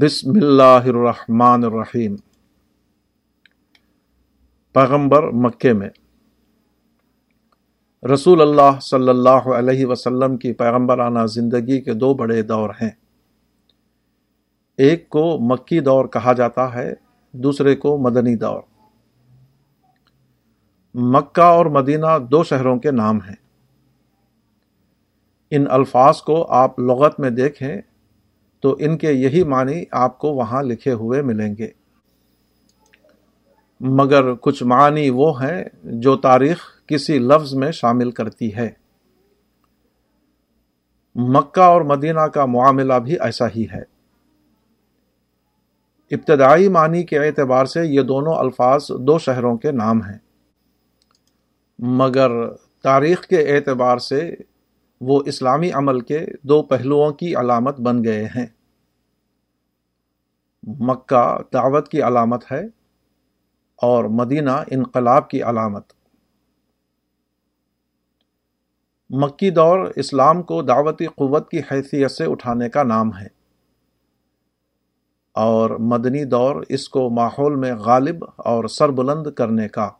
بسم اللہ الرحمن الرحیم۔ پیغمبر مکے میں۔ رسول اللہ صلی اللہ علیہ وسلم کی پیغمبرانہ زندگی کے دو بڑے دور ہیں۔ ایک کو مکی دور کہا جاتا ہے، دوسرے کو مدنی دور۔ مکہ اور مدینہ دو شہروں کے نام ہیں۔ ان الفاظ کو آپ لغت میں دیکھیں تو ان کے یہی معنی آپ کو وہاں لکھے ہوئے ملیں گے۔ مگر کچھ معنی وہ ہیں جو تاریخ کسی لفظ میں شامل کرتی ہے۔ مکہ اور مدینہ کا معاملہ بھی ایسا ہی ہے۔ ابتدائی معنی کے اعتبار سے یہ دونوں الفاظ دو شہروں کے نام ہیں۔ مگر تاریخ کے اعتبار سے وہ اسلامی عمل کے دو پہلوؤں کی علامت بن گئے ہیں۔ مکہ دعوت کی علامت ہے اور مدینہ انقلاب کی علامت۔ مکی دور اسلام کو دعوتی قوت کی حیثیت سے اٹھانے کا نام ہے۔ اور مدنی دور اس کو ماحول میں غالب اور سربلند کرنے کا۔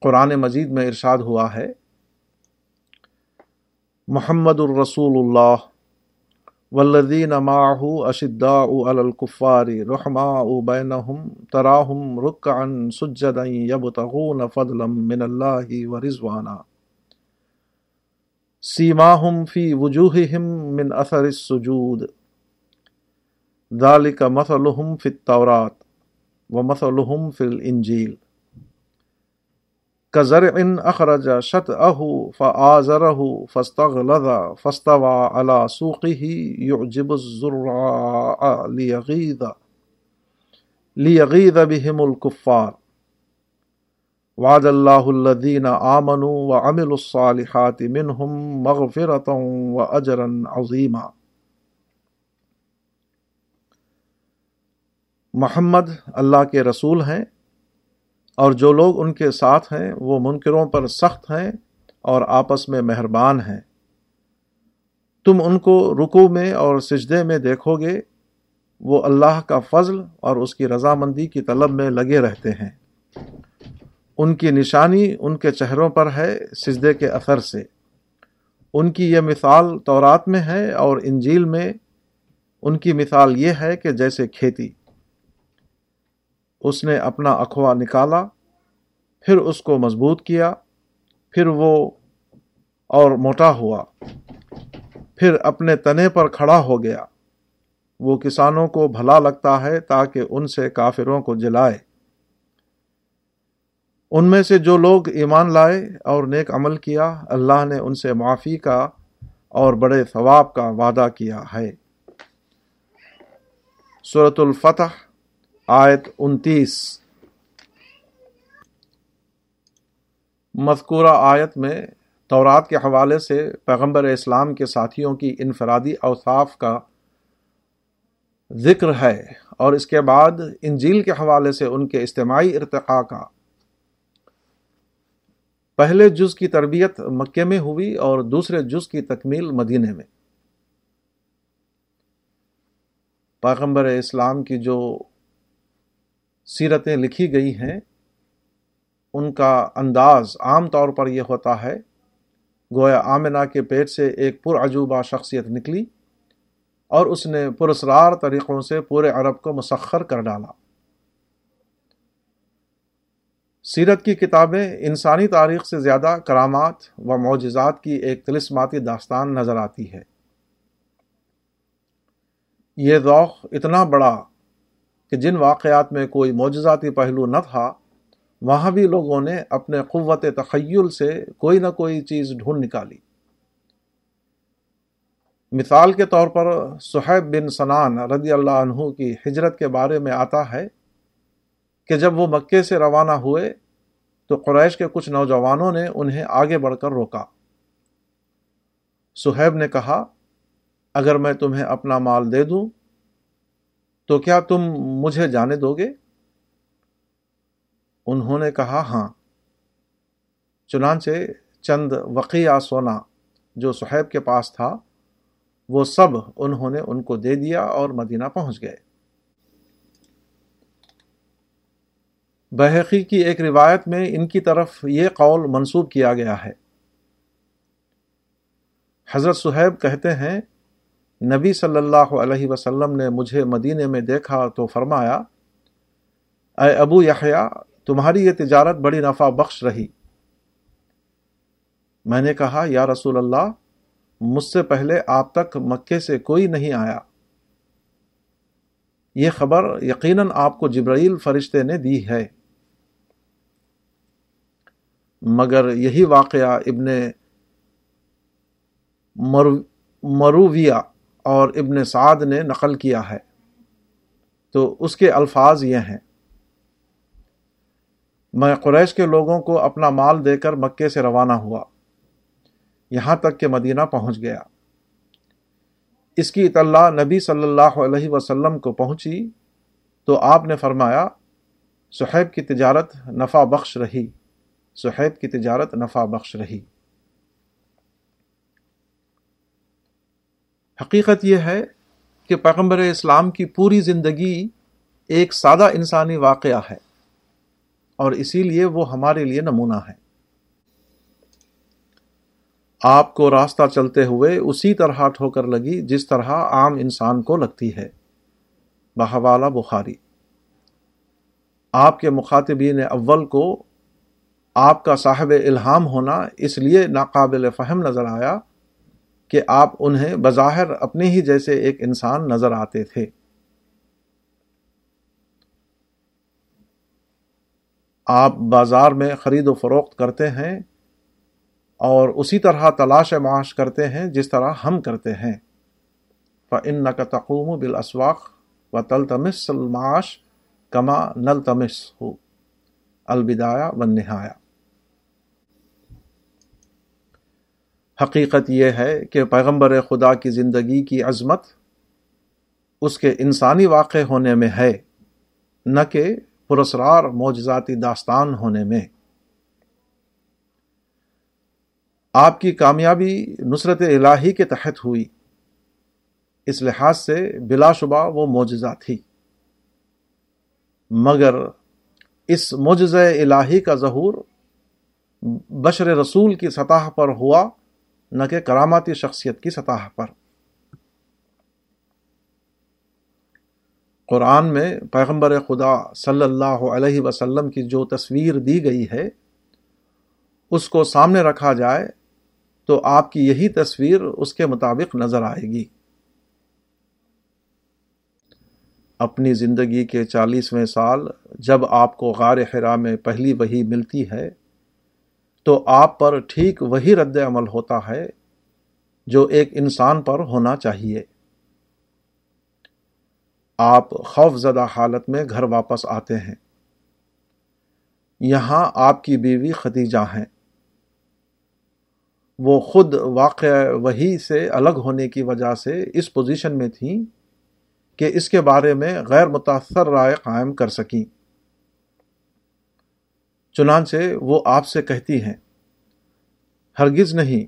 قرآن مجید میں ارشاد ہوا ہے محمد الرسول اللہ والذین معه اشداء علی الكفار رحماء بینہم تراہم رکعا سجدا یبتغون فضلا من اللہ ورزوانا سیماہم فی وجوہہم من اثر السجود ذالک مثلہم فی التورات ومثلہم فی الانجیل كزرع أخرج شطأه فآزره فاستغلظ فاستوى على سوقه يعجب الزراع ليغيظ ليغيظ بهم الكفار. وعد الله الذين آمنوا وعملوا الصالحات منهم مغفرة وأجرا عظيما. محمد اللہ کے رسول ہیں اور جو لوگ ان کے ساتھ ہیں، وہ منکروں پر سخت ہیں اور آپس میں مہربان ہیں۔ تم ان کو رکو میں اور سجدے میں دیکھو گے، وہ اللہ کا فضل اور اس کی رضامندی کی طلب میں لگے رہتے ہیں۔ ان کی نشانی ان کے چہروں پر ہے سجدے کے اثر سے۔ ان کی یہ مثال تورات میں ہے اور انجیل میں۔ ان کی مثال یہ ہے کہ جیسے کھیتی۔ اس نے اپنا اخوا نکالا، پھر اس کو مضبوط کیا، پھر وہ اور موٹا ہوا، پھر اپنے تنے پر کھڑا ہو گیا۔ وہ کسانوں کو بھلا لگتا ہے تاکہ ان سے کافروں کو جلائے۔ ان میں سے جو لوگ ایمان لائے اور نیک عمل کیا، اللہ نے ان سے معافی کا اور بڑے ثواب کا وعدہ کیا ہے۔ صورت الفتح آیت انتیس۔ مذکورہ آیت میں تورات کے حوالے سے پیغمبر اسلام کے ساتھیوں کی انفرادی اوصاف کا ذکر ہے اور اس کے بعد انجیل کے حوالے سے ان کے اجتماعی ارتقاء کا۔ پہلے جز کی تربیت مکے میں ہوئی اور دوسرے جز کی تکمیل مدینے میں۔ پیغمبر اسلام کی جو سیرتیں لکھی گئی ہیں، ان کا انداز عام طور پر یہ ہوتا ہے، گویا آمنہ کے پیٹ سے ایک پرعجوبہ شخصیت نکلی اور اس نے پرسرار طریقوں سے پورے عرب کو مسخر کر ڈالا۔ سیرت کی کتابیں انسانی تاریخ سے زیادہ کرامات و معجزات کی ایک تلسماتی داستان نظر آتی ہے۔ یہ ذوق اتنا بڑا کہ جن واقعات میں کوئی معجزاتی پہلو نہ تھا، وہاں بھی لوگوں نے اپنے قوت تخیل سے کوئی نہ کوئی چیز ڈھونڈ نکالی۔ مثال کے طور پر صحیب بن سنان رضی اللہ عنہ کی ہجرت کے بارے میں آتا ہے کہ جب وہ مکے سے روانہ ہوئے تو قریش کے کچھ نوجوانوں نے انہیں آگے بڑھ کر روکا۔ سہیب نے کہا، اگر میں تمہیں اپنا مال دے دوں تو کیا تم مجھے جانے دو گے؟ انہوں نے کہا ہاں۔ چنانچہ چند وقیہ سونا جو صحیب کے پاس تھا، وہ سب انہوں نے ان کو دے دیا اور مدینہ پہنچ گئے۔ بحقی کی ایک روایت میں ان کی طرف یہ قول منسوب کیا گیا ہے۔ حضرت صہیب کہتے ہیں نبی صلی اللہ علیہ وسلم نے مجھے مدینے میں دیکھا تو فرمایا، اے ابو یحییٰ تمہاری یہ تجارت بڑی نفع بخش رہی۔ میں نے کہا، یا رسول اللہ، مجھ سے پہلے آپ تک مکے سے کوئی نہیں آیا۔ یہ خبر یقیناً آپ کو جبرائیل فرشتے نے دی ہے۔ مگر یہی واقعہ ابن مروویہ اور ابن سعد نے نقل کیا ہے۔ تو اس کے الفاظ یہ ہیں۔ میں قریش کے لوگوں کو اپنا مال دے کر مکے سے روانہ ہوا۔ یہاں تک کہ مدینہ پہنچ گیا۔ اس کی اطلاع نبی صلی اللہ علیہ وسلم کو پہنچی۔ تو آپ نے فرمایا، سہیب کی تجارت نفع بخش رہی۔ سہیب کی تجارت نفع بخش رہی۔ حقیقت یہ ہے کہ پیغمبر اسلام کی پوری زندگی ایک سادہ انسانی واقعہ ہے اور اسی لیے وہ ہمارے لیے نمونہ ہے۔ آپ کو راستہ چلتے ہوئے اسی طرح ٹھوکر لگی جس طرح عام انسان کو لگتی ہے۔ بہوالا بخاری۔ آپ کے مخاطبین اول کو آپ کا صاحب الہام ہونا اس لیے ناقابل فہم نظر آیا کہ آپ انہیں بظاہر اپنے ہی جیسے ایک انسان نظر آتے تھے۔ آپ بازار میں خرید و فروخت کرتے ہیں اور اسی طرح تلاش معاش کرتے ہیں جس طرح ہم کرتے ہیں۔ فن کا تقوم بال و تل تمس المعاش کما نل تمس ہو البدایا و نہایا حقیقت یہ ہے کہ پیغمبر خدا کی زندگی کی عظمت اس کے انسانی واقع ہونے میں ہے، نہ کہ پرسرار معجزاتی داستان ہونے میں۔ آپ کی کامیابی نصرت الہی کے تحت ہوئی، اس لحاظ سے بلا شبہ وہ معجزہ تھی۔ مگر اس معجز الہی کا ظہور بشر رسول کی سطح پر ہوا نہ کہ کراماتی شخصیت کی سطح پر۔ قرآن میں پیغمبر خدا صلی اللہ علیہ وسلم کی جو تصویر دی گئی ہے، اس کو سامنے رکھا جائے تو آپ کی یہی تصویر اس کے مطابق نظر آئے گی۔ اپنی زندگی کے چالیسویں سال جب آپ کو غار حرا میں پہلی وہی ملتی ہے تو آپ پر ٹھیک وہی رد عمل ہوتا ہے جو ایک انسان پر ہونا چاہیے۔ آپ خوف زدہ حالت میں گھر واپس آتے ہیں۔ یہاں آپ کی بیوی ختیجہ ہیں۔ وہ خود واقع وہی سے الگ ہونے کی وجہ سے اس پوزیشن میں تھیں کہ اس کے بارے میں غیر متاثر رائے قائم کر سکیں۔ چنانچہ وہ آپ سے کہتی ہیں، ہرگز نہیں،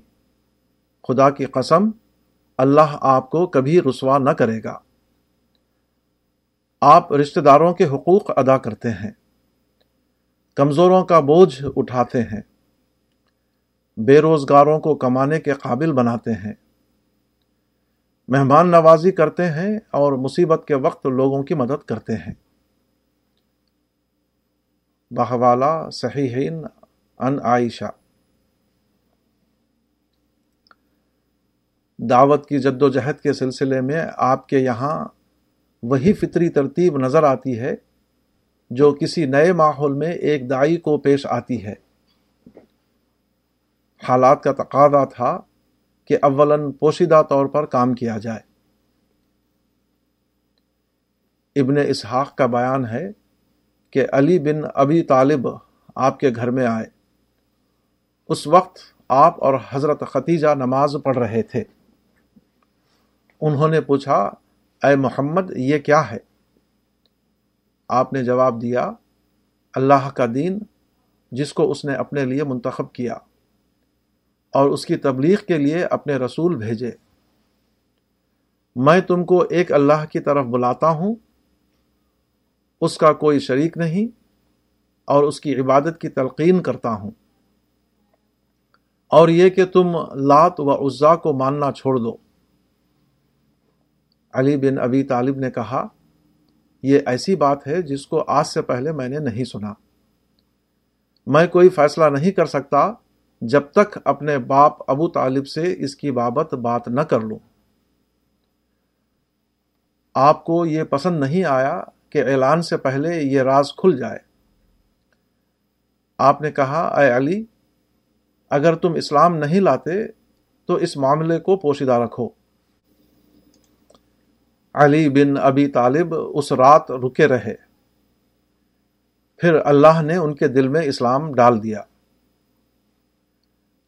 خدا کی قسم، اللہ آپ کو کبھی رسوا نہ کرے گا۔ آپ رشتہ داروں کے حقوق ادا کرتے ہیں، کمزوروں کا بوجھ اٹھاتے ہیں، بے روزگاروں کو کمانے کے قابل بناتے ہیں۔ مہمان نوازی کرتے ہیں اور مصیبت کے وقت لوگوں کی مدد کرتے ہیں۔ بہوالا صحیحین ان عائشہ۔ دعوت کی جد و جہد کے سلسلے میں آپ کے یہاں وہی فطری ترتیب نظر آتی ہے جو کسی نئے ماحول میں ایک دائی کو پیش آتی ہے۔ حالات کا تقاضا تھا کہ اولاً پوشیدہ طور پر کام کیا جائے۔ ابن اسحاق کا بیان ہے کہ علی بن ابی طالب آپ کے گھر میں آئے۔ اس وقت آپ اور حضرت ختیجہ نماز پڑھ رہے تھے۔ انہوں نے پوچھا، اے محمد، یہ کیا ہے؟ آپ نے جواب دیا، اللہ کا دین، جس کو اس نے اپنے لیے منتخب کیا اور اس کی تبلیغ کے لیے اپنے رسول بھیجے۔ میں تم کو ایک اللہ کی طرف بلاتا ہوں اس کا کوئی شریک نہیں اور اس کی عبادت کی تلقین کرتا ہوں۔ اور یہ کہ تم لات و عزا کو ماننا چھوڑ دو۔ علی بن ابی طالب نے کہا، یہ ایسی بات ہے جس کو آج سے پہلے میں نے نہیں سنا۔ میں کوئی فیصلہ نہیں کر سکتا جب تک اپنے باپ ابو طالب سے اس کی بابت بات نہ کر لوں۔ آپ کو یہ پسند نہیں آیا کہ اعلان سے پہلے یہ راز کھل جائے۔ آپ نے کہا، اے علی، اگر تم اسلام نہیں لاتے تو اس معاملے کو پوشیدہ رکھو۔ علی بن ابی طالب اس رات رکے رہے۔ پھر اللہ نے ان کے دل میں اسلام ڈال دیا۔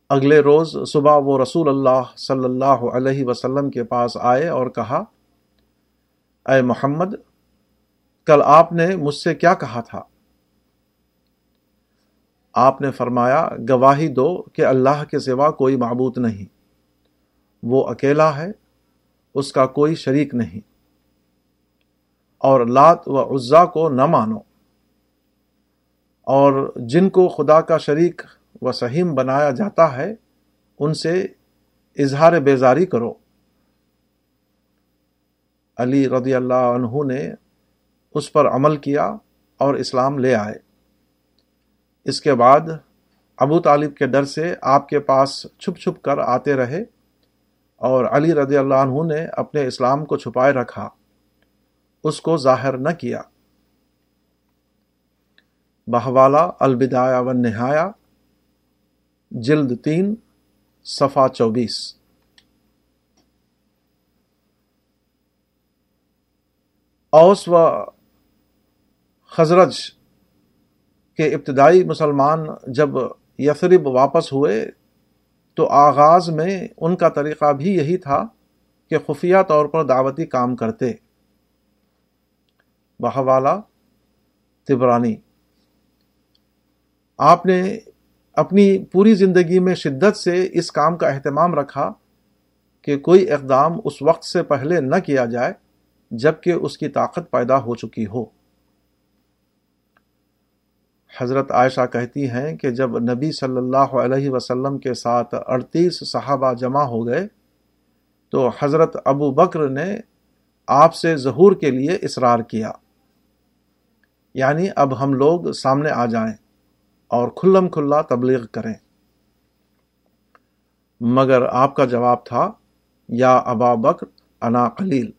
اگلے روز صبح وہ رسول اللہ صلی اللہ علیہ وسلم کے پاس آئے اور کہا، اے محمد کل آپ نے مجھ سے کیا کہا تھا؟ آپ نے فرمایا، گواہی دو کہ اللہ کے سوا کوئی معبود نہیں۔ وہ اکیلا ہے، اس کا کوئی شریک نہیں۔ اور لات و عزا کو نہ مانو۔ اور جن کو خدا کا شریک و سہیم بنایا جاتا ہے، ان سے اظہار بیزاری کرو۔ علی رضی اللہ عنہ نے اس پر عمل کیا اور اسلام لے آئے۔ اس کے بعد ابو طالب کے ڈر سے آپ کے پاس چھپ چھپ کر آتے رہے اور علی رضی اللہ عنہ نے اپنے اسلام کو چھپائے رکھا۔ اس کو ظاہر نہ کیا۔ بہوالا البدایا و نہایا جلد تین صفا چوبیس۔ اوس و خزرج کے ابتدائی مسلمان جب یثرب واپس ہوئے تو آغاز میں ان کا طریقہ بھی یہی تھا کہ خفیہ طور پر دعوتی کام کرتے۔ بہوالا تبرانی۔ آپ نے اپنی پوری زندگی میں شدت سے اس کام کا اہتمام رکھا کہ کوئی اقدام اس وقت سے پہلے نہ کیا جائے جبکہ اس کی طاقت پیدا ہو چکی ہو۔ حضرت عائشہ کہتی ہیں کہ جب نبی صلی اللہ علیہ وسلم کے ساتھ اڑتیس صحابہ جمع ہو گئے، تو حضرت ابو بکر نے آپ سے ظہور کے لیے اصرار کیا۔ یعنی اب ہم لوگ سامنے آ جائیں اور کھلم کھلا تبلیغ کریں۔ مگر آپ کا جواب تھا، یا ابا بکر، انا قلیل۔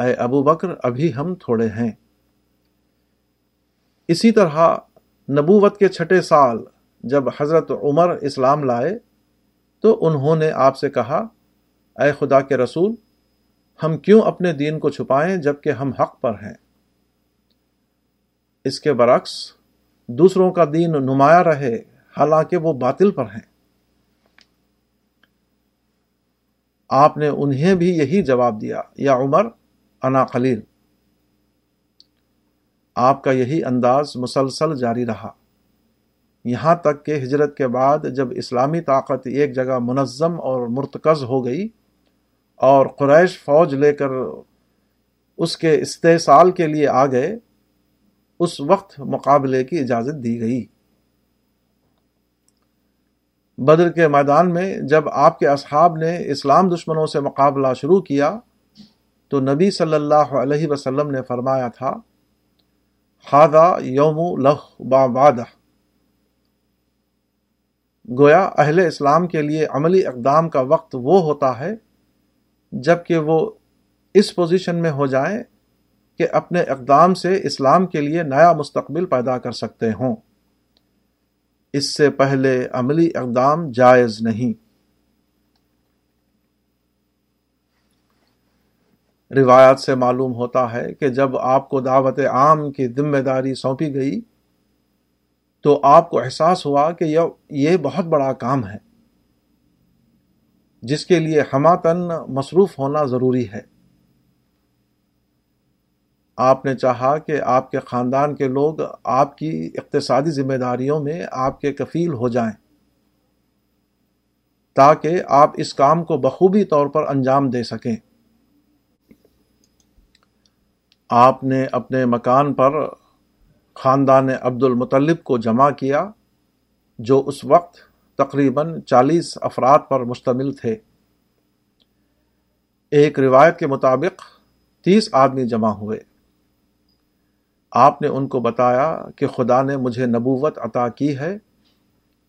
اے ابو بکر، ابھی ہم تھوڑے ہیں۔ اسی طرح نبوت کے چھٹے سال جب حضرت عمر اسلام لائے تو انہوں نے آپ سے کہا، اے خدا کے رسول، ہم کیوں اپنے دین کو چھپائیں جبکہ ہم حق پر ہیں؟ اس کے برعکس، دوسروں کا دین نمایاں رہے، حالانکہ وہ باطل پر ہیں۔ آپ نے انہیں بھی یہی جواب دیا، یا عمر، انا خلیل آپ کا یہی انداز مسلسل جاری رہا۔ یہاں تک کہ ہجرت کے بعد جب اسلامی طاقت ایک جگہ منظم اور مرتکز ہو گئی اور قریش فوج لے کر اس کے استحصال کے لیے آ گئے، اس وقت مقابلے کی اجازت دی گئی۔ بدر کے میدان میں جب آپ کے اصحاب نے اسلام دشمنوں سے مقابلہ شروع کیا تو نبی صلی اللہ علیہ وسلم نے فرمایا تھا خادہ یوم لخ باباد گویا اہل اسلام کے لیے عملی اقدام کا وقت وہ ہوتا ہے جبکہ وہ اس پوزیشن میں ہو جائیں کہ اپنے اقدام سے اسلام کے لیے نیا مستقبل پیدا کر سکتے ہوں۔ اس سے پہلے عملی اقدام جائز نہیں۔ روایات سے معلوم ہوتا ہے کہ جب آپ کو دعوت عام کی ذمہ داری سونپی گئی تو آپ کو احساس ہوا کہ یہ بہت بڑا کام ہے۔ جس کے لیے ہماتن مصروف ہونا ضروری ہے۔ آپ نے چاہا کہ آپ کے خاندان کے لوگ آپ کی اقتصادی ذمہ داریوں میں آپ کے کفیل ہو جائیں۔ تاکہ آپ اس کام کو بخوبی طور پر انجام دے سکیں۔ آپ نے اپنے مکان پر خاندان عبد المطلب کو جمع کیا، جو اس وقت تقریباً چالیس افراد پر مشتمل تھے۔ ایک روایت کے مطابق تیس آدمی جمع ہوئے۔ آپ نے ان کو بتایا کہ خدا نے مجھے نبوت عطا کی ہے،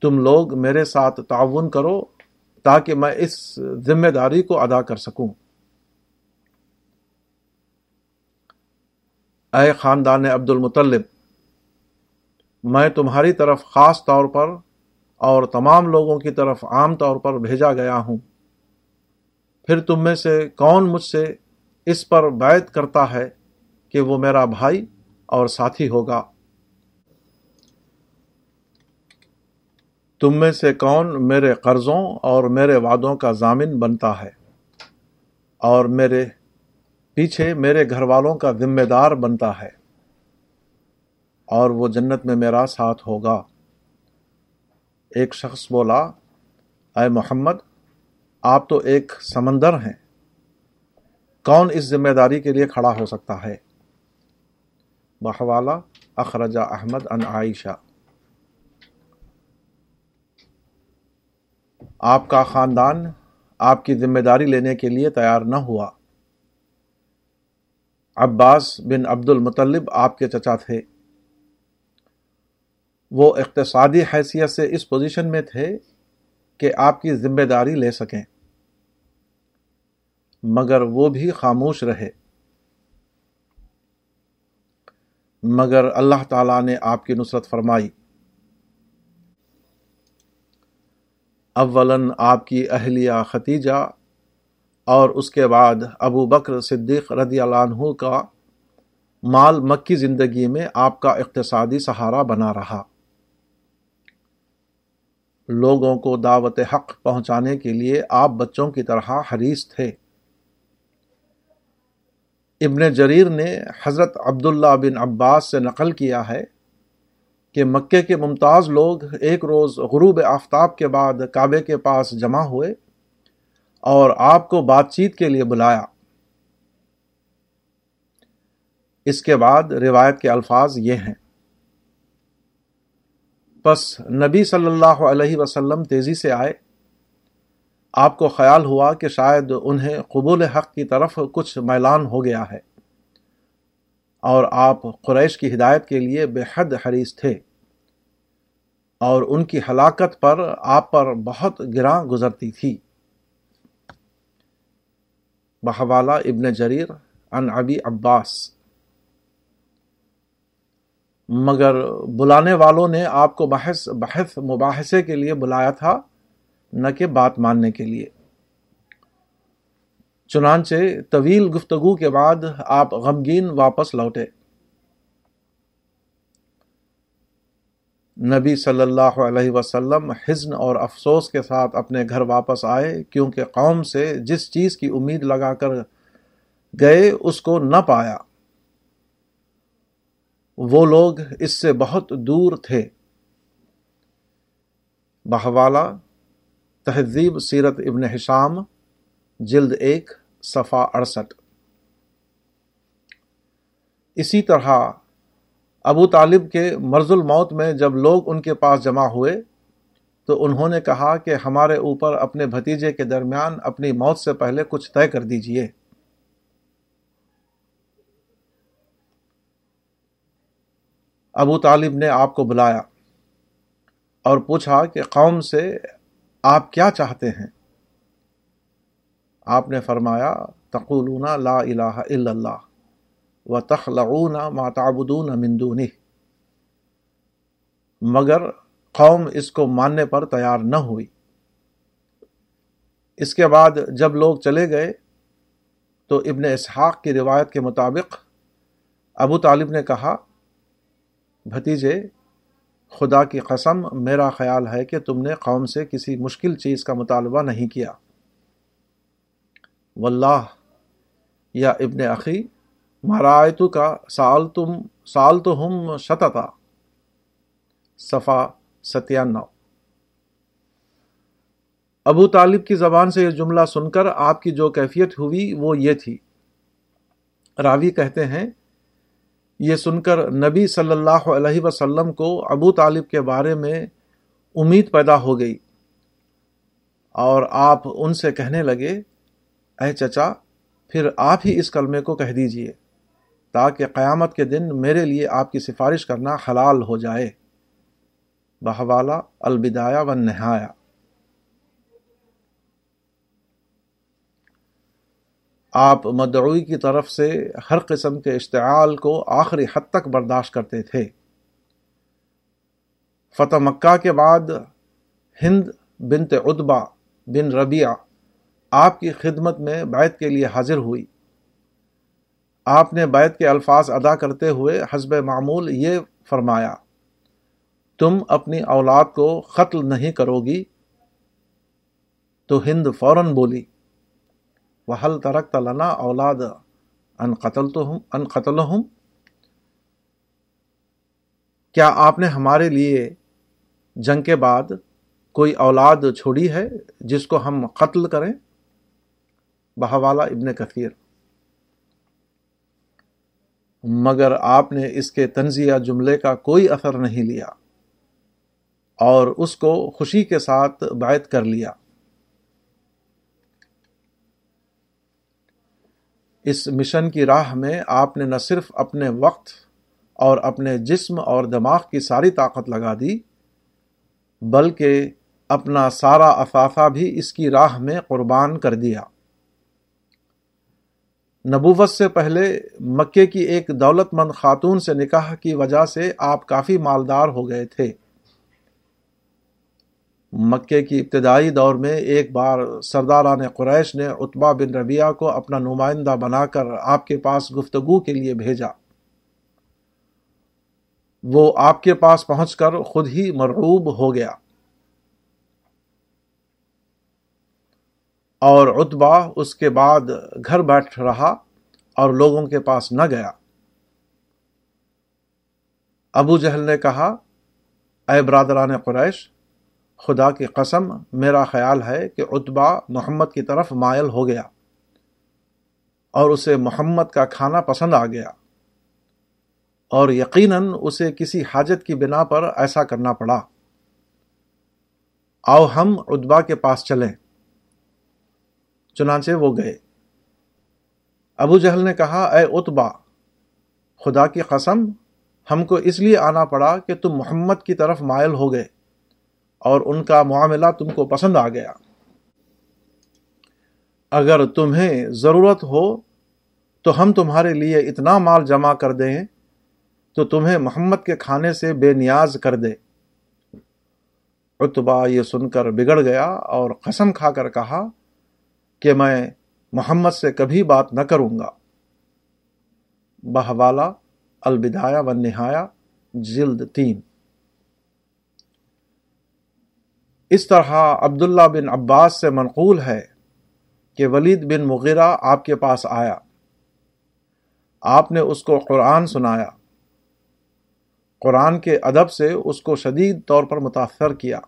تم لوگ میرے ساتھ تعاون کرو تاکہ میں اس ذمہ داری کو ادا کر سکوں۔ اے خاندان عبد المطلب میں تمہاری طرف خاص طور پر اور تمام لوگوں کی طرف عام طور پر بھیجا گیا ہوں۔ پھر تم میں سے کون مجھ سے اس پر بیعت کرتا ہے کہ وہ میرا بھائی اور ساتھی ہوگا؟ تم میں سے کون میرے قرضوں اور میرے وعدوں کا ضامن بنتا ہے اور میرے پیچھے میرے گھر والوں کا ذمہ دار بنتا ہے اور وہ جنت میں میرا ساتھ ہوگا۔ ایک شخص بولا، اے محمد، آپ تو ایک سمندر ہیں۔ کون اس ذمہ داری کے لیے کھڑا ہو سکتا ہے؟ بحوالہ، اخرجہ احمد ان عائشہ۔ آپ کا خاندان آپ کی ذمہ داری لینے کے لیے تیار نہ ہوا۔ عباس بن عبد المطلب آپ کے چچا تھے۔ وہ اقتصادی حیثیت سے اس پوزیشن میں تھے کہ آپ کی ذمہ داری لے سکیں۔ مگر وہ بھی خاموش رہے۔ مگر اللہ تعالی نے آپ کی نصرت فرمائی۔ اولاً آپ کی اہلیہ ختیجہ اور اس کے بعد ابو بکر صدیق رضی اللہ عنہ کا مال مکی زندگی میں آپ کا اقتصادی سہارا بنا رہا۔ لوگوں کو دعوت حق پہنچانے کے لیے آپ بچوں کی طرح حریص تھے۔ ابن جریر نے حضرت عبداللہ بن عباس سے نقل کیا ہے کہ مکے کے ممتاز لوگ ایک روز غروب آفتاب کے بعد کعبے کے پاس جمع ہوئے۔ اور آپ کو بات چیت کے لیے بلایا۔ اس کے بعد روایت کے الفاظ یہ ہیں۔ بس نبی صلی اللہ علیہ وسلم تیزی سے آئے۔ آپ کو خیال ہوا کہ شاید انہیں قبول حق کی طرف کچھ میلان ہو گیا ہے۔ اور آپ قریش کی ہدایت کے لیے بے حد حریص تھے۔ اور ان کی ہلاکت پر آپ پر بہت گراں گزرتی تھی۔ بحوالہ ابن جریر ان ابی عباس۔ مگر بلانے والوں نے آپ کو بحث بحث، مباحثے کے لیے بلایا تھا، نہ کہ بات ماننے کے لیے۔ چنانچہ طویل گفتگو کے بعد آپ غمگین واپس لوٹے۔ نبی صلی اللہ علیہ وسلم حزن اور افسوس کے ساتھ اپنے گھر واپس آئے، کیونکہ قوم سے جس چیز کی امید لگا کر گئے، اس کو نہ پایا۔ وہ لوگ اس سے بہت دور تھے۔ بہوالا، تہذیب سیرت ابن حشام، جلد ایک صفا اڑسٹھ۔ اسی طرح ابو طالب کے مرز الموت میں جب لوگ ان کے پاس جمع ہوئے، تو انہوں نے کہا کہ ہمارے اوپر اپنے بھتیجے کے درمیان اپنی موت سے پہلے کچھ طے کر دیجیے۔ ابو طالب نے آپ کو بلایا اور پوچھا کہ قوم سے آپ کیا چاہتے ہیں؟ آپ نے فرمایا، تقولون لا الہ الا اللہ۔ و تخلعون ما تعبدون من دونه۔ مگر قوم اس کو ماننے پر تیار نہ ہوئی۔ اس کے بعد جب لوگ چلے گئے تو ابن اسحاق کی روایت کے مطابق ابو طالب نے کہا، بھتیجے، خدا کی قسم، میرا خیال ہے کہ تم نے قوم سے کسی مشکل چیز کا مطالبہ نہیں کیا۔ واللہ، یا ابن عقی مہارائتو کا سال تم سال تو ہم شتتا۔ صفا ستیانو ابو طالب کی زبان سے یہ جملہ سن کر آپ کی جو کیفیت ہوئی وہ یہ تھی۔ راوی کہتے ہیں، یہ سن کر نبی صلی اللہ علیہ وسلم کو ابو طالب کے بارے میں امید پیدا ہو گئی۔ اور آپ ان سے کہنے لگے، اے چچا، پھر آپ ہی اس کلمے کو کہہ دیجیے۔ تاکہ قیامت کے دن میرے لیے آپ کی سفارش کرنا حلال ہو جائے۔ بحوالہ البدایہ و نہایا آپ مدعوی کی طرف سے ہر قسم کے اشتعال کو آخری حد تک برداشت کرتے تھے۔ فتح مکہ کے بعد ہند بنت ادبا بن ربیہ آپ کی خدمت میں بیت کے لیے حاضر ہوئی۔ آپ نے بیت کے الفاظ ادا کرتے ہوئے حسب معمول یہ فرمایا، تم اپنی اولاد کو قتل نہیں کرو گی۔ تو ہند فوراً بولی وحل ترک لنا اولاد ان قتل تو ہوں ان قتل ہوں کیا آپ نے ہمارے لیے جنگ کے بعد کوئی اولاد چھوڑی ہے جس کو ہم قتل کریں؟ بہوالا ابن کثیر۔ مگر آپ نے اس کے تنزیہ جملے کا کوئی اثر نہیں لیا اور اس کو خوشی کے ساتھ بیت کر لیا۔ اس مشن کی راہ میں آپ نے نہ صرف اپنے وقت اور اپنے جسم اور دماغ کی ساری طاقت لگا دی، بلکہ اپنا سارا اثاثہ بھی اس کی راہ میں قربان کر دیا۔ نبوت سے پہلے مکے کی ایک دولت مند خاتون سے نکاح کی وجہ سے آپ کافی مالدار ہو گئے تھے۔ مکے کی ابتدائی دور میں ایک بار سرداران قریش نے اتبا بن ربیہ کو اپنا نمائندہ بنا کر آپ کے پاس گفتگو کے لیے بھیجا۔ وہ آپ کے پاس پہنچ کر خود ہی مرعوب ہو گیا۔ اور اتبا اس کے بعد گھر بیٹھ رہا اور لوگوں کے پاس نہ گیا۔ ابو جہل نے کہا، اے برادران قریش، خدا کی قسم، میرا خیال ہے کہ اتبا محمد کی طرف مائل ہو گیا اور اسے محمد کا کھانا پسند آ گیا۔ اور یقیناً اسے کسی حاجت کی بنا پر ایسا کرنا پڑا۔ آؤ ہم اتبا کے پاس چلیں۔ چنانچہ وہ گئے۔ ابو جہل نے کہا، اے اتبا خدا کی قسم، ہم کو اس لیے آنا پڑا کہ تم محمد کی طرف مائل ہو گئے اور ان کا معاملہ تم کو پسند آ گیا۔ اگر تمہیں ضرورت ہو تو ہم تمہارے لیے اتنا مال جمع کر دیں تو تمہیں محمد کے کھانے سے بے نیاز کر دے۔ اتبا یہ سن کر بگڑ گیا اور قسم کھا کر کہا کہ میں محمد سے کبھی بات نہ کروں گا۔ بہوالا البدایا و نہایا جلد تین۔ اس طرح عبداللہ بن عباس سے منقول ہے کہ ولید بن مغیرہ آپ کے پاس آیا۔ آپ نے اس کو قرآن سنایا۔ قرآن کے ادب سے اس کو شدید طور پر متاثر کیا۔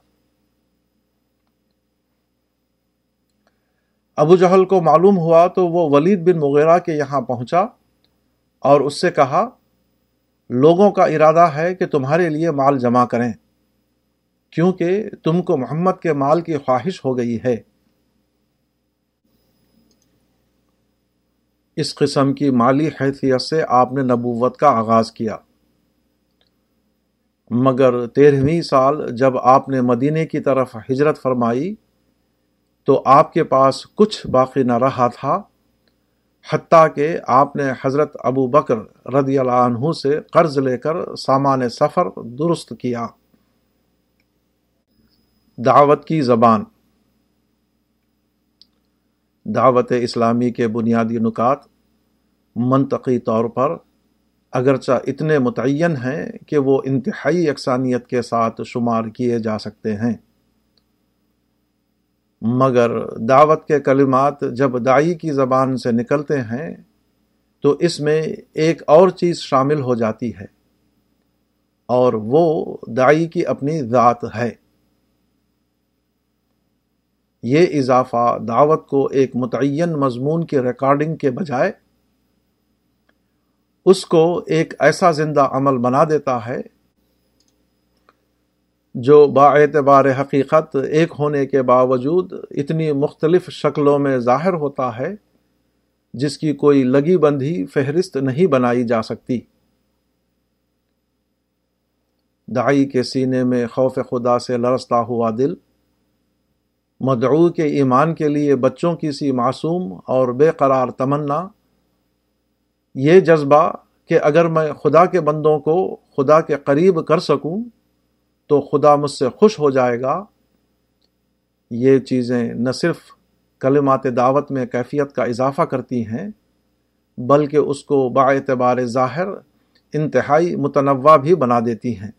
ابو جہل کو معلوم ہوا تو وہ ولید بن مغیرہ کے یہاں پہنچا اور اس سے کہا، لوگوں کا ارادہ ہے کہ تمہارے لیے مال جمع کریں، کیونکہ تم کو محمد کے مال کی خواہش ہو گئی ہے۔ اس قسم کی مالی حیثیت سے آپ نے نبوت کا آغاز کیا۔ مگر تیرہویں سال جب آپ نے مدینے کی طرف ہجرت فرمائی تو آپ کے پاس کچھ باقی نہ رہا تھا، حتیٰ کہ آپ نے حضرت ابو بکر رضی اللہ عنہ سے قرض لے کر سامان سفر درست کیا۔ دعوت کی زبان۔ دعوت اسلامی کے بنیادی نکات منطقی طور پر اگرچہ اتنے متعین ہیں کہ وہ انتہائی یکسانیت کے ساتھ شمار کیے جا سکتے ہیں۔ مگر دعوت کے کلمات جب دائی کی زبان سے نکلتے ہیں، تو اس میں ایک اور چیز شامل ہو جاتی ہے۔ اور وہ دائی کی اپنی ذات ہے۔ یہ اضافہ دعوت کو ایک متعین مضمون کی ریکارڈنگ کے بجائے اس کو ایک ایسا زندہ عمل بنا دیتا ہے جو با اعتبار حقیقت ایک ہونے کے باوجود اتنی مختلف شکلوں میں ظاہر ہوتا ہے، جس کی کوئی لگی بندھی فہرست نہیں بنائی جا سکتی۔ دائی کے سینے میں خوف خدا سے لرستا ہوا دل، مدعو کے ایمان کے لیے بچوں کی سی معصوم اور بے قرار تمنا۔ یہ جذبہ کہ اگر میں خدا کے بندوں کو خدا کے قریب کر سکوں تو خدا مجھ سے خوش ہو جائے گا۔ یہ چیزیں نہ صرف کلمات دعوت میں کیفیت کا اضافہ کرتی ہیں، بلکہ اس کو با اعتبار ظاہر انتہائی متنوع بھی بنا دیتی ہیں۔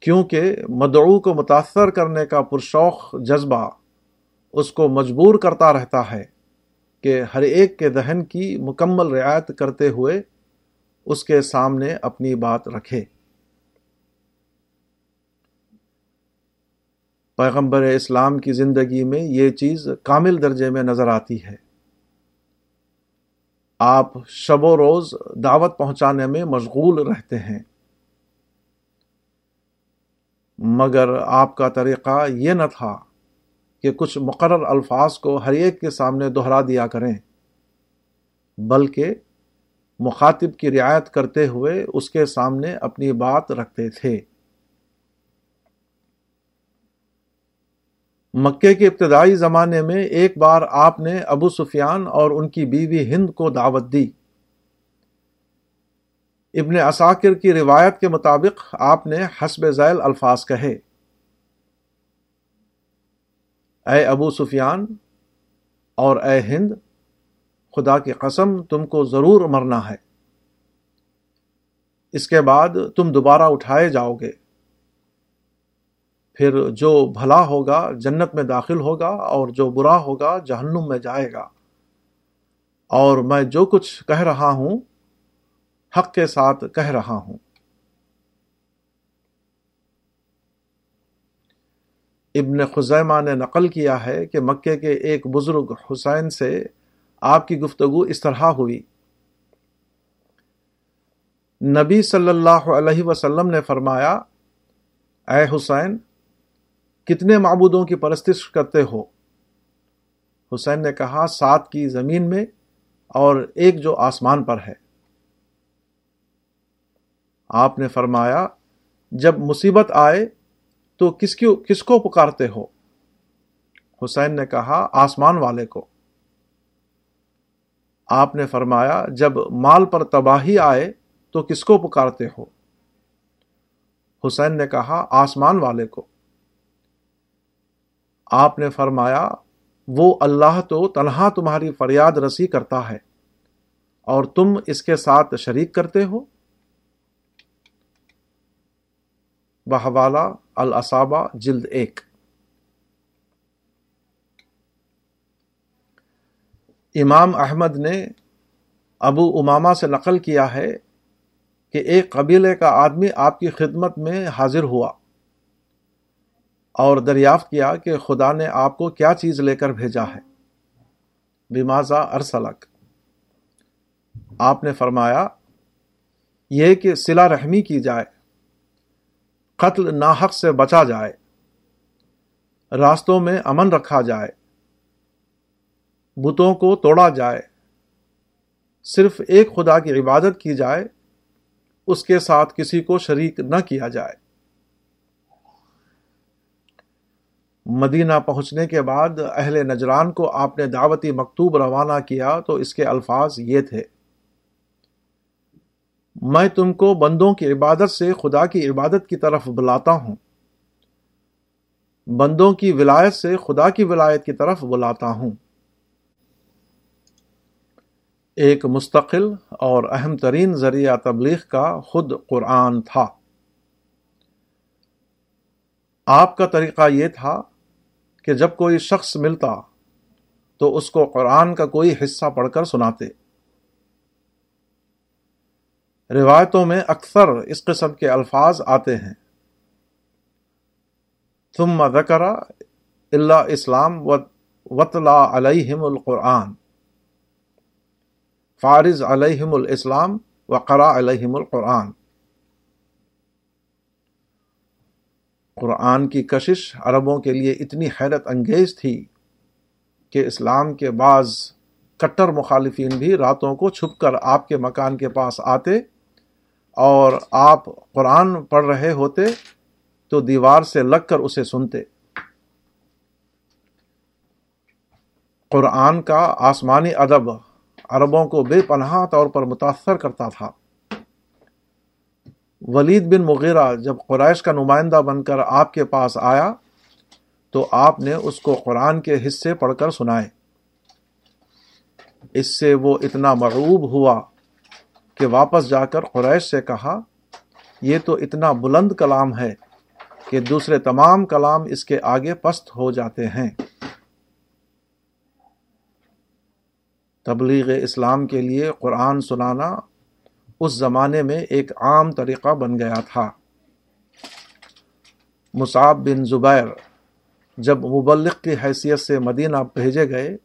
کیونکہ مدعو کو متاثر کرنے کا پرشوق جذبہ اس کو مجبور کرتا رہتا ہے کہ ہر ایک کے دہن کی مکمل رعایت کرتے ہوئے اس کے سامنے اپنی بات رکھے۔ پیغمبر اسلام کی زندگی میں یہ چیز کامل درجے میں نظر آتی ہے۔ آپ شب و روز دعوت پہنچانے میں مشغول رہتے ہیں۔ مگر آپ کا طریقہ یہ نہ تھا کہ کچھ مقرر الفاظ کو ہر ایک کے سامنے دہرا دیا کریں، بلکہ مخاطب کی رعایت کرتے ہوئے اس کے سامنے اپنی بات رکھتے تھے۔ مکے کے ابتدائی زمانے میں ایک بار آپ نے ابو سفیان اور ان کی بیوی ہند کو دعوت دی۔ ابن اساکر کی روایت کے مطابق آپ نے حسب ذیل الفاظ کہے۔ اے ابو سفیان اور اے ہند، خدا کی قسم، تم کو ضرور مرنا ہے۔ اس کے بعد تم دوبارہ اٹھائے جاؤ گے۔ پھر جو بھلا ہوگا جنت میں داخل ہوگا اور جو برا ہوگا جہنم میں جائے گا۔ اور میں جو کچھ کہہ رہا ہوں، حق کے ساتھ کہہ رہا ہوں۔ ابن خزیمہ نے نقل کیا ہے کہ مکے کے ایک بزرگ حسین سے آپ کی گفتگو اس طرح ہوئی۔ نبی صلی اللہ علیہ وسلم نے فرمایا، اے حسین کتنے معبودوں کی پرستش کرتے ہو؟ حسین نے کہا، سات کی زمین میں اور ایک جو آسمان پر ہے۔ آپ نے فرمایا، جب مصیبت آئے تو کس کی، کس کو پکارتے ہو؟ حسین نے کہا، آسمان والے کو۔ آپ نے فرمایا، جب مال پر تباہی آئے تو کس کو پکارتے ہو؟ حسین نے کہا، آسمان والے کو۔ آپ نے فرمایا، وہ اللہ تو تنہا تمہاری فریاد رسی کرتا ہے، اور تم اس کے ساتھ شریک کرتے ہو؟ بحوالہ الصابہ جلد ایک۔ امام احمد نے ابو اماما سے نقل کیا ہے کہ ایک قبیلے کا آدمی آپ کی خدمت میں حاضر ہوا۔ اور دریافت کیا کہ خدا نے آپ کو کیا چیز لے کر بھیجا ہے۔ بمازا ارسلک؟ آپ نے فرمایا، یہ کہ سلا رحمی کی جائے، قتل ناحق سے بچا جائے، راستوں میں امن رکھا جائے، بتوں کو توڑا جائے، صرف ایک خدا کی عبادت کی جائے، اس کے ساتھ کسی کو شریک نہ کیا جائے۔ مدینہ پہنچنے کے بعد اہل نجران کو آپ نے دعوتی مکتوب روانہ کیا تو اس کے الفاظ یہ تھے۔ میں تم کو بندوں کی عبادت سے خدا کی عبادت کی طرف بلاتا ہوں۔ بندوں کی ولایت سے خدا کی ولایت کی طرف بلاتا ہوں۔ ایک مستقل اور اہم ترین ذریعہ تبلیغ کا خود قرآن تھا۔ آپ کا طریقہ یہ تھا کہ جب کوئی شخص ملتا تو اس کو قرآن کا کوئی حصہ پڑھ کر سناتے۔ روایتوں میں اکثر اس قسم کے الفاظ آتے ہیں۔ ثم ذکر اللہ اسلام وطلا علیہم القرآن۔ فارض علیہم الاسلام و قرا علیہم القرآن۔ قرآن کی کشش عربوں کے لیے اتنی حیرت انگیز تھی کہ اسلام کے بعض کٹر مخالفین بھی راتوں کو چھپ کر آپ کے مکان کے پاس آتے اور آپ قرآن پڑھ رہے ہوتے تو دیوار سے لگ کر اسے سنتے۔ قرآن کا آسمانی ادب عربوں کو بے پناہ طور پر متاثر کرتا تھا۔ ولید بن مغیرہ جب قریش کا نمائندہ بن کر آپ کے پاس آیا تو آپ نے اس کو قرآن کے حصے پڑھ کر سنائے۔ اس سے وہ اتنا مرعوب ہوا کہ واپس جا کر قریش سے کہا، یہ تو اتنا بلند کلام ہے کہ دوسرے تمام کلام اس کے آگے پست ہو جاتے ہیں۔ تبلیغ اسلام کے لیے قرآن سنانا اس زمانے میں ایک عام طریقہ بن گیا تھا۔ مصعب بن زبیر جب مبلغ کی حیثیت سے مدینہ بھیجے گئے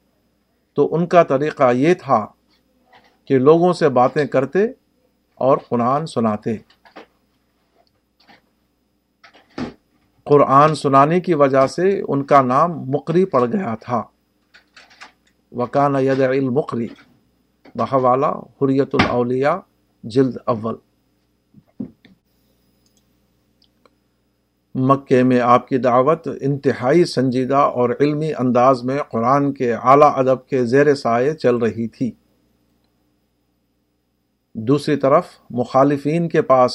تو ان کا طریقہ یہ تھا کہ لوگوں سے باتیں کرتے اور قرآن سناتے۔ قرآن سنانے کی وجہ سے ان کا نام مقری پڑ گیا تھا۔ وکان ید المقری بحوالہ حریت الاولیاء جلد اول۔ مکے میں آپ کی دعوت انتہائی سنجیدہ اور علمی انداز میں قرآن کے اعلیٰ ادب کے زیر سائے چل رہی تھی۔ دوسری طرف، مخالفین کے پاس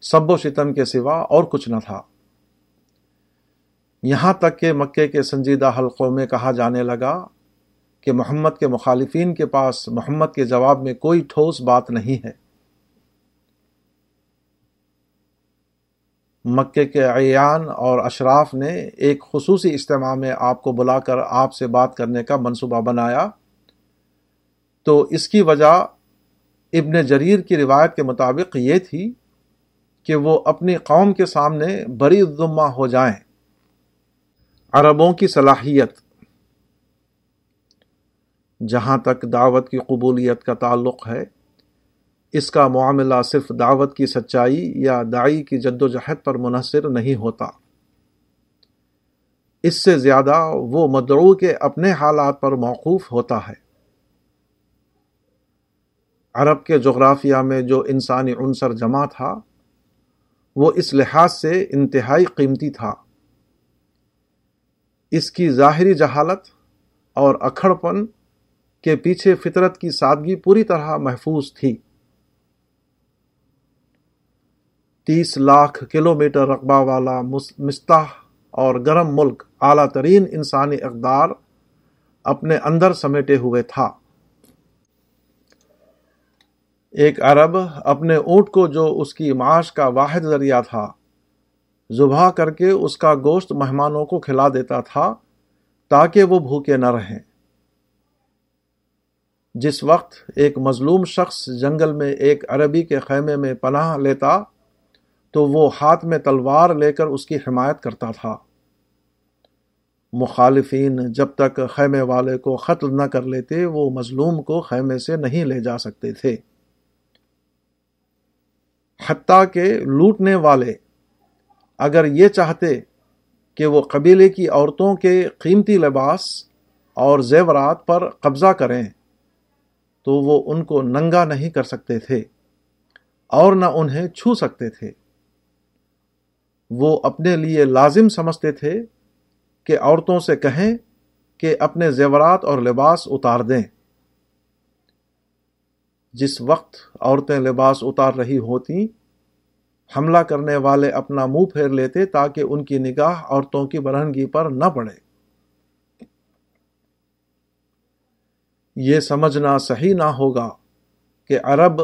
سب و شتم کے سوا اور کچھ نہ تھا۔ یہاں تک کہ مکے کے سنجیدہ حلقوں میں کہا جانے لگا کہ محمد کے مخالفین کے پاس محمد کے جواب میں کوئی ٹھوس بات نہیں ہے۔ مکے کے عیان اور اشراف نے ایک خصوصی اجتماع میں آپ کو بلا کر آپ سے بات کرنے کا منصوبہ بنایا۔ تو اس کی وجہ ابن جریر کی روایت کے مطابق یہ تھی کہ وہ اپنی قوم کے سامنے بری ذمہ ہو جائیں۔ عربوں کی صلاحیت۔ جہاں تک دعوت کی قبولیت کا تعلق ہے اس کا معاملہ صرف دعوت کی سچائی یا دائی کی جد و جہد پر منحصر نہیں ہوتا۔ اس سے زیادہ وہ مدعو کے اپنے حالات پر موقوف ہوتا ہے۔ عرب کے جغرافیہ میں جو انسانی عنصر جمع تھا، وہ اس لحاظ سے انتہائی قیمتی تھا۔ اس کی ظاہری جہالت اور اکھڑ پن کے پیچھے فطرت کی سادگی پوری طرح محفوظ تھی۔ تیس لاکھ کلومیٹر رقبہ والا مستح اور گرم ملک اعلیٰ ترین انسانی اقدار اپنے اندر سمیٹے ہوئے تھا۔ ایک عرب اپنے اونٹ کو جو اس کی معاش کا واحد ذریعہ تھا، ذبح کر کے اس کا گوشت مہمانوں کو کھلا دیتا تھا تاکہ وہ بھوکے نہ رہیں۔ جس وقت ایک مظلوم شخص جنگل میں ایک عربی کے خیمے میں پناہ لیتا تو وہ ہاتھ میں تلوار لے کر اس کی حمایت کرتا تھا۔ مخالفین جب تک خیمے والے کو قتل نہ کر لیتے، وہ مظلوم کو خیمے سے نہیں لے جا سکتے تھے۔ حتیٰ کہ لوٹنے والے اگر یہ چاہتے کہ وہ قبیلے کی عورتوں کے قیمتی لباس اور زیورات پر قبضہ کریں، تو وہ ان کو ننگا نہیں کر سکتے تھے اور نہ انہیں چھو سکتے تھے۔ وہ اپنے لیے لازم سمجھتے تھے کہ عورتوں سے کہیں کہ اپنے زیورات اور لباس اتار دیں۔ جس وقت عورتیں لباس اتار رہی ہوتی حملہ کرنے والے اپنا منہ پھیر لیتے تاکہ ان کی نگاہ عورتوں کی برہنگی پر نہ پڑے۔ یہ سمجھنا صحیح نہ ہوگا کہ عرب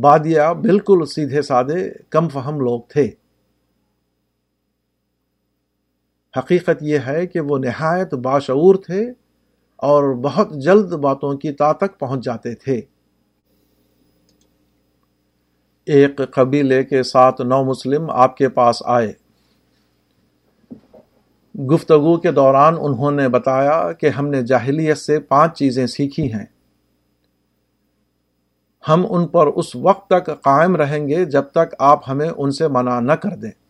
بادیا بالکل سیدھے سادے، کم فہم لوگ تھے۔ حقیقت یہ ہے کہ وہ نہایت باشعور تھے اور بہت جلد باتوں کی تا تک پہنچ جاتے تھے۔ ایک قبیلے کے ساتھ نو مسلم آپ کے پاس آئے۔ گفتگو کے دوران انہوں نے بتایا کہ ہم نے جاہلیت سے پانچ چیزیں سیکھی ہیں۔ ہم ان پر اس وقت تک قائم رہیں گے جب تک آپ ہمیں ان سے منع نہ کر دیں۔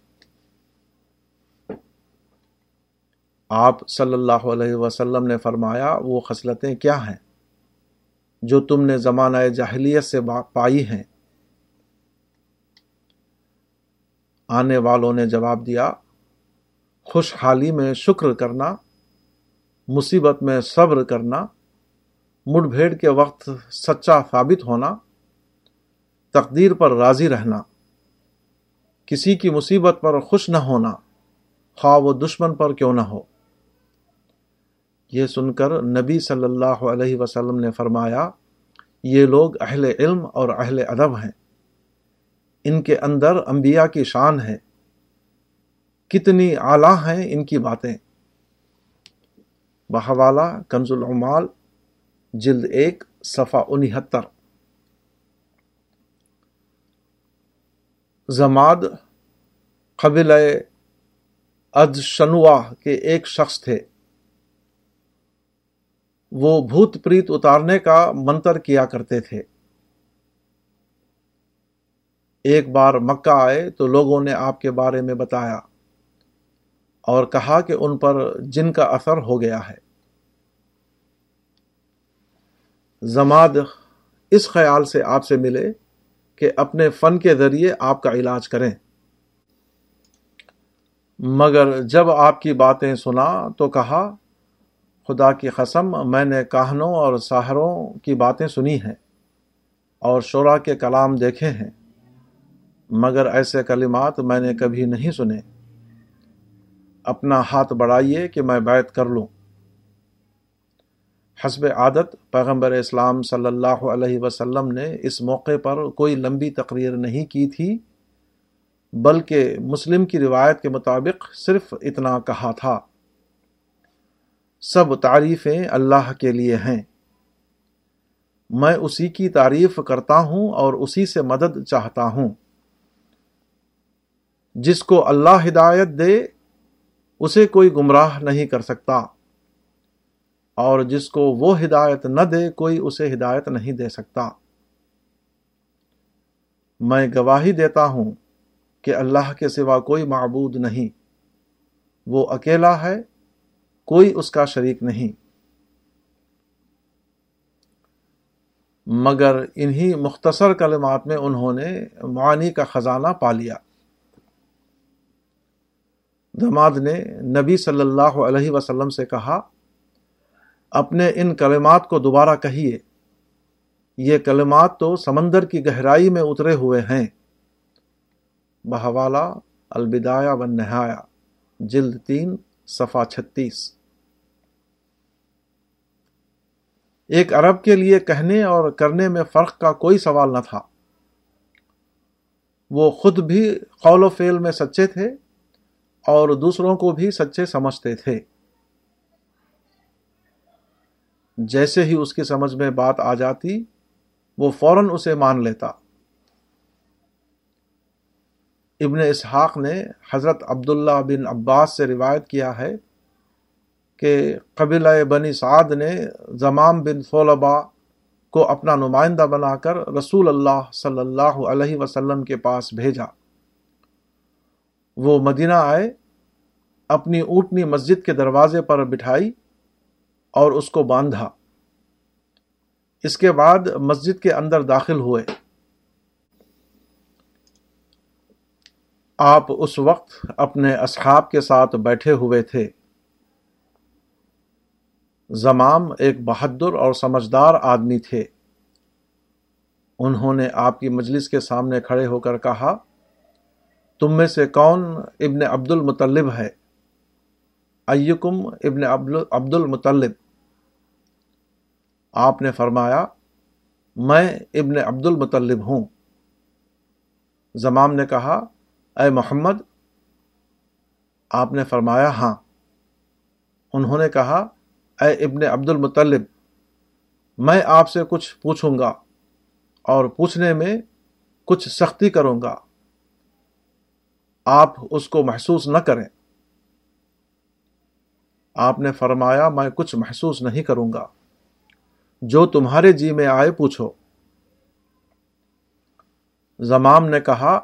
آپ صلی اللہ علیہ وسلم نے فرمایا، وہ خصلتیں کیا ہیں؟ جو تم نے زمانہ جاہلیت سے پائی ہیں۔ آنے والوں نے جواب دیا، خوشحالی میں شکر کرنا، مصیبت میں صبر کرنا مڈ بھیڑ کے وقت سچا ثابت ہونا، تقدیر پر راضی رہنا، کسی کی مصیبت پر خوش نہ ہونا، خواہ وہ دشمن پر کیوں نہ ہو۔ یہ سن کر نبی صلی اللہ علیہ وسلم نے فرمایا، یہ لوگ اہل علم اور اہل ادب ہیں۔ ان کے اندر انبیاء کی شان ہے۔ کتنی اعلیٰ ہیں ان کی باتیں۔ بہوالا کنز العمال، جلد ایک صفا انہتر۔ زماد قبل اد شنوا کے ایک شخص تھے۔ وہ بھوت پریت اتارنے کا منتر کیا کرتے تھے۔ ایک بار مکہ آئے تو لوگوں نے آپ کے بارے میں بتایا اور کہا کہ ان پر جن کا اثر ہو گیا ہے۔ زماد اس خیال سے آپ سے ملے کہ اپنے فن کے ذریعے آپ کا علاج کریں۔ مگر جب آپ کی باتیں سنا تو کہا خدا کی قسم میں نے کاہنوں اور ساحروں کی باتیں سنی ہیں اور شعرا کے کلام دیکھے ہیں، مگر ایسے کلمات میں نے کبھی نہیں سنے۔ اپنا ہاتھ بڑھائیے کہ میں بیعت کر لوں۔ حسب عادت پیغمبر اسلام صلی اللہ علیہ وسلم نے اس موقع پر کوئی لمبی تقریر نہیں کی تھی، بلکہ مسلم کی روایت کے مطابق صرف اتنا کہا تھا۔ سب تعریفیں اللہ کے لیے ہیں۔ میں اسی کی تعریف کرتا ہوں اور اسی سے مدد چاہتا ہوں۔ جس کو اللہ ہدایت دے، اسے کوئی گمراہ نہیں کر سکتا۔ اور جس کو وہ ہدایت نہ دے، کوئی اسے ہدایت نہیں دے سکتا۔ میں گواہی دیتا ہوں کہ اللہ کے سوا کوئی معبود نہیں۔ وہ اکیلا ہے کوئی اس کا شریک نہیں۔ مگر انہی مختصر کلمات میں انہوں نے معانی کا خزانہ پا لیا۔ دماد نے نبی صلی اللہ علیہ وسلم سے کہا، اپنے ان کلمات کو دوبارہ کہیے۔ یہ کلمات تو سمندر کی گہرائی میں اترے ہوئے ہیں۔ بہوالا البدایا و نہایا جلد تین صفا چھتیس۔ ایک عرب کے لیے کہنے اور کرنے میں فرق کا کوئی سوال نہ تھا۔ وہ خود بھی قول و فعل میں سچے تھے اور دوسروں کو بھی سچے سمجھتے تھے۔ جیسے ہی اس کی سمجھ میں بات آ جاتی، وہ فوراً اسے مان لیتا۔ ابن اسحاق نے حضرت عبداللہ بن عباس سے روایت کیا ہے کہ قبیلہ بنی سعد نے زمام بن صولبا کو اپنا نمائندہ بنا کر رسول اللہ صلی اللہ علیہ وسلم کے پاس بھیجا۔ وہ مدینہ آئے، اپنی اونٹنی مسجد کے دروازے پر بٹھائی اور اس کو باندھا۔ اس کے بعد مسجد کے اندر داخل ہوئے۔ آپ اس وقت اپنے اصحاب کے ساتھ بیٹھے ہوئے تھے۔ زمام ایک بہادر اور سمجھدار آدمی تھے۔ انہوں نے آپ کی مجلس کے سامنے کھڑے ہو کر کہا، تم میں سے کون ابن عبد المطلب ہے؟ ایکم ابن عبد المطلب آپ نے فرمایا، میں ابن عبد المطلب ہوں۔ زمام نے کہا، اے محمد، آپ نے فرمایا ہاں۔ انہوں نے کہا اے ابن عبد المطلب میں آپ سے کچھ پوچھوں گا اور پوچھنے میں کچھ سختی کروں گا۔ آپ اس کو محسوس نہ کریں۔ آپ نے فرمایا، میں کچھ محسوس نہیں کروں گا۔ جو تمہارے جی میں آئے پوچھو۔ زمام نے کہا،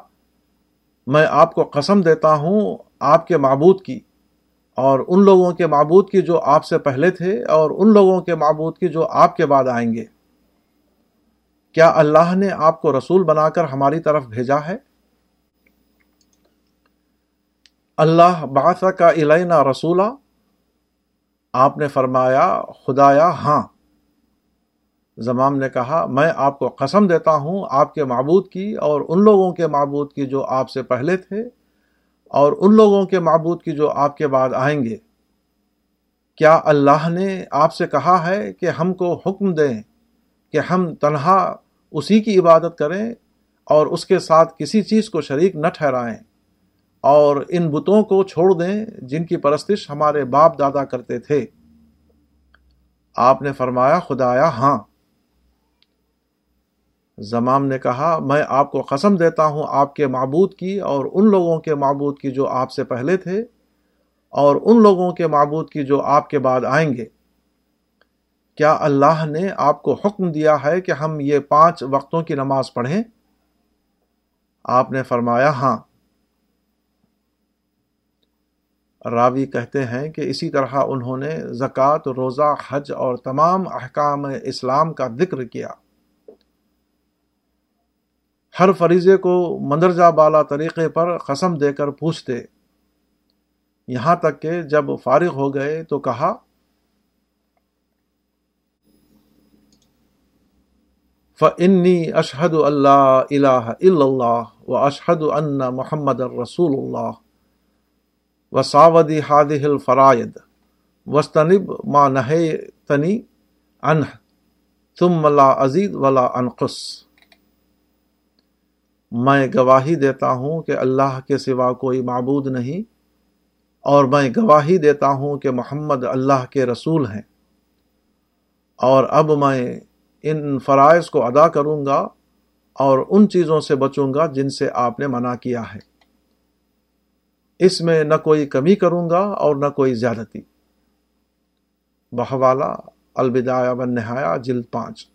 میں آپ کو قسم دیتا ہوں، آپ کے معبود کی۔ اور ان لوگوں کے معبود کی جو آپ سے پہلے تھے اور ان لوگوں کے معبود کی جو آپ کے بعد آئیں گے۔ کیا اللہ نے آپ کو رسول بنا کر ہماری طرف بھیجا ہے؟ اللہ باسا کا علینا رسولہ آپ نے فرمایا، خدایا ہاں۔ زمام نے کہا، میں آپ کو قسم دیتا ہوں، آپ کے معبود کی اور ان لوگوں کے معبود کی جو آپ سے پہلے تھے اور ان لوگوں کے معبود کی جو آپ کے بعد آئیں گے۔ کیا اللہ نے آپ سے کہا ہے کہ ہم کو حکم دیں کہ ہم تنہا اسی کی عبادت کریں اور اس کے ساتھ کسی چیز کو شریک نہ ٹھہرائیں اور ان بتوں کو چھوڑ دیں جن کی پرستش ہمارے باپ دادا کرتے تھے؟ آپ نے فرمایا، خدایا ہاں۔ زمام نے کہا، میں آپ کو قسم دیتا ہوں، آپ کے معبود کی اور ان لوگوں کے معبود کی جو آپ سے پہلے تھے اور ان لوگوں کے معبود کی جو آپ کے بعد آئیں گے۔ کیا اللہ نے آپ کو حکم دیا ہے کہ ہم یہ پانچ وقتوں کی نماز پڑھیں؟ آپ نے فرمایا ہاں۔ راوی کہتے ہیں کہ اسی طرح انہوں نے زکوٰۃ، روزہ، حج اور تمام احکام اسلام کا ذکر کیا۔ ہر فریضے کو مندرجہ بالا طریقے پر قسم دے کر پوچھتے۔ یہاں تک کہ جب فارغ ہو گئے تو کہا فنی اشہد اللہ الہ الا اللہ و اشہد ان محمد الرسول اللہ و ساودی حادہ الفرائد وسطنب ما نہ تنی انہ ثم لا ازید ولا انقص میں گواہی دیتا ہوں کہ اللہ کے سوا کوئی معبود نہیں، اور میں گواہی دیتا ہوں کہ محمد اللہ کے رسول ہیں۔ اور اب میں ان فرائض کو ادا کروں گا اور ان چیزوں سے بچوں گا جن سے آپ نے منع کیا ہے۔ اس میں نہ کوئی کمی کروں گا اور نہ کوئی زیادتی۔ بہوالا، الوداع و نہایا جلد پانچ۔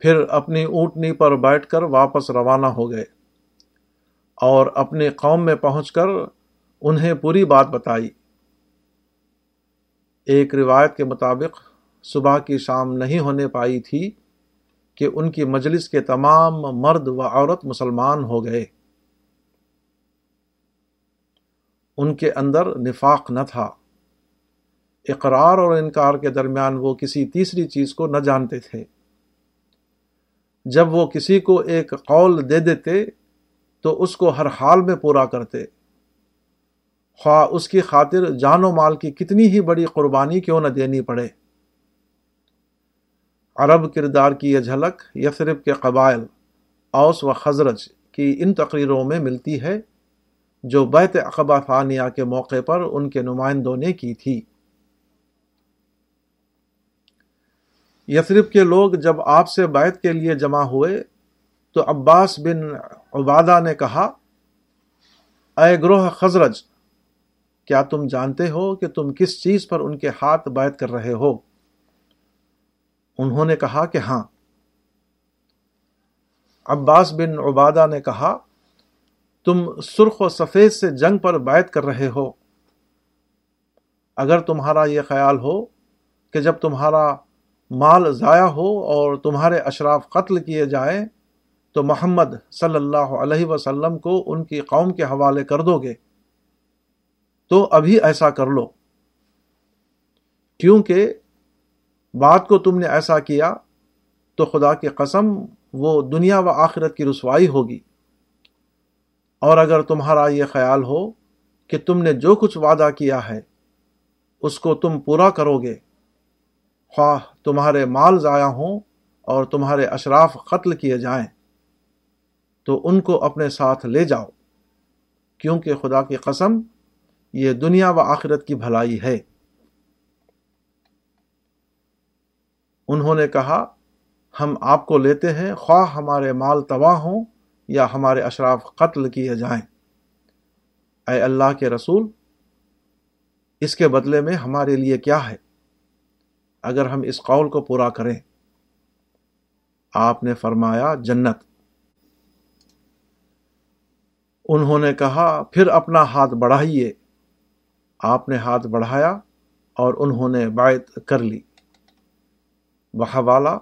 پھر اپنی اونٹنی پر بیٹھ کر واپس روانہ ہو گئے اور اپنی قوم میں پہنچ کر انہیں پوری بات بتائی۔ ایک روایت کے مطابق، صبح کی شام نہیں ہونے پائی تھی کہ ان کی مجلس کے تمام مرد و عورت مسلمان ہو گئے۔ ان کے اندر نفاق نہ تھا۔ اقرار اور انکار کے درمیان وہ کسی تیسری چیز کو نہ جانتے تھے۔ جب وہ کسی کو ایک قول دے دیتے تو اس کو ہر حال میں پورا کرتے۔ خواہ اس کی خاطر جان و مال کی کتنی ہی بڑی قربانی کیوں نہ دینی پڑے۔ عرب کردار کی یہ جھلک یثرب کے قبائل، اوس و خزرج کی ان تقریروں میں ملتی ہے جو بیت اقبا ثانیہ کے موقع پر ان کے نمائندوں نے کی تھی۔ یثرب کے لوگ جب آپ سے بیت کے لیے جمع ہوئے، تو عباس بن عبادہ نے کہا، اے گروہ خزرج، کیا تم جانتے ہو کہ تم کس چیز پر ان کے ہاتھ بیت کر رہے ہو؟ انہوں نے کہا کہ ہاں۔ عباس بن عبادہ نے کہا، تم سرخ و سفید سے جنگ پر بیت کر رہے ہو۔ اگر تمہارا یہ خیال ہو کہ جب تمہارا مال ضائع ہو اور تمہارے اشراف قتل کیے جائیں، تو محمد صلی اللہ علیہ وسلم کو ان کی قوم کے حوالے کر دو گے۔ تو ابھی ایسا کر لو۔ کیونکہ بات کو تم نے ایسا کیا، تو خدا کی قسم وہ دنیا و آخرت کی رسوائی ہوگی۔ اور اگر تمہارا یہ خیال ہو کہ تم نے جو کچھ وعدہ کیا ہے، اس کو تم پورا کرو گے۔ خواہ تمہارے مال ضائع ہوں اور تمہارے اشراف قتل کیے جائیں، تو ان کو اپنے ساتھ لے جاؤ، کیونکہ خدا کی قسم یہ دنیا و آخرت کی بھلائی ہے۔ انہوں نے کہا، ہم آپ کو لیتے ہیں خواہ ہمارے مال تباہ ہوں یا ہمارے اشراف قتل کیے جائیں۔ اے اللہ کے رسول، اس کے بدلے میں ہمارے لیے کیا ہے؟ اگر ہم اس قول کو پورا کریں، آپ نے فرمایا جنت۔ انہوں نے کہا، پھر اپنا ہاتھ بڑھائیے۔ آپ نے ہاتھ بڑھایا اور انہوں نے باعت کر لی۔ بحوالا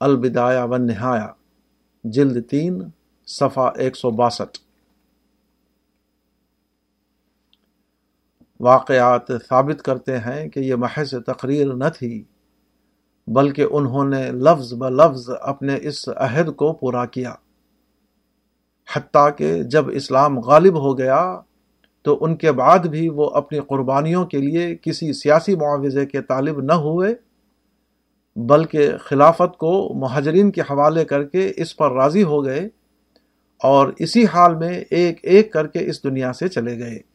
البدایا و نہایا جلد تین، صفحہ ایک سو باسٹھ۔ واقعات ثابت کرتے ہیں کہ یہ محض تقریر نہ تھی۔ بلکہ انہوں نے لفظ ب لفظ اپنے اس عہد کو پورا کیا۔ حتیٰ کہ جب اسلام غالب ہو گیا، تو ان کے بعد بھی وہ اپنی قربانیوں کے لیے کسی سیاسی معاوضے کے طالب نہ ہوئے، بلکہ خلافت کو مہاجرین کے حوالے کر کے اس پر راضی ہو گئے اور اسی حال میں ایک ایک کر کے اس دنیا سے چلے گئے۔